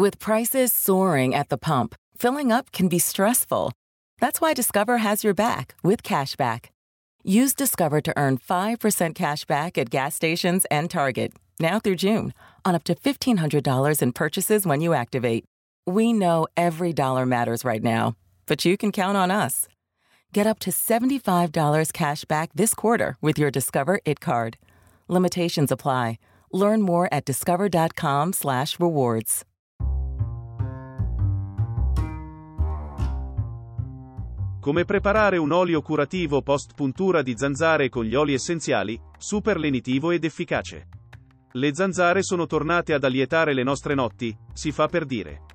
With prices soaring at the pump, filling up can be stressful. That's why Discover has your back with cashback. Use Discover to earn 5% cash back at gas stations and Target, now through June, on up to $1,500 in purchases when you activate. We know every dollar matters right now, but you can count on us. Get up to $75 cash back this quarter with your Discover It card. Limitations apply. Learn more at discover.com Come preparare un olio curativo post puntura di zanzare con gli oli essenziali, super lenitivo ed efficace. Le zanzare sono tornate ad allietare le nostre notti, si fa per dire.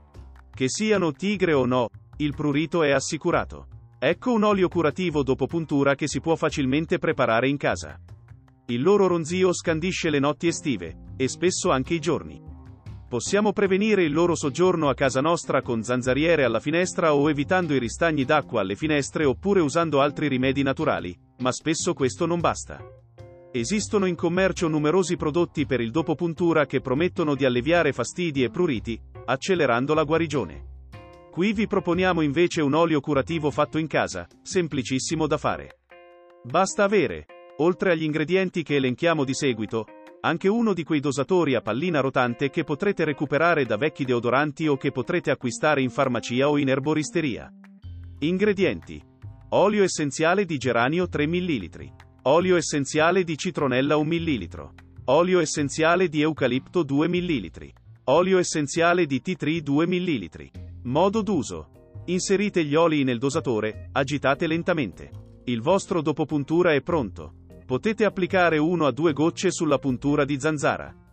Che siano tigre o no, il prurito è assicurato. Ecco un olio curativo dopo puntura che si può facilmente preparare in casa. Il loro ronzio scandisce le notti estive, e spesso anche i giorni. Possiamo prevenire il loro soggiorno a casa nostra con zanzariere alla finestra o evitando i ristagni d'acqua alle finestre oppure usando altri rimedi naturali, ma spesso questo non basta. Esistono in commercio numerosi prodotti per il dopopuntura che promettono di alleviare fastidi e pruriti, accelerando la guarigione. Qui vi proponiamo invece un olio curativo fatto in casa, semplicissimo da fare. Basta avere, oltre agli ingredienti che elenchiamo di seguito, anche uno di quei dosatori a pallina rotante che potrete recuperare da vecchi deodoranti o che potrete acquistare in farmacia o in erboristeria. Ingredienti. Olio essenziale di geranio 3 ml. Olio essenziale di citronella 1 ml. Olio essenziale di eucalipto 2 ml. Olio essenziale di tea tree 2 ml. Modo d'uso. Inserite gli oli nel dosatore, agitate lentamente. Il vostro dopopuntura è pronto. Potete applicare 1 a 2 gocce sulla puntura di zanzara.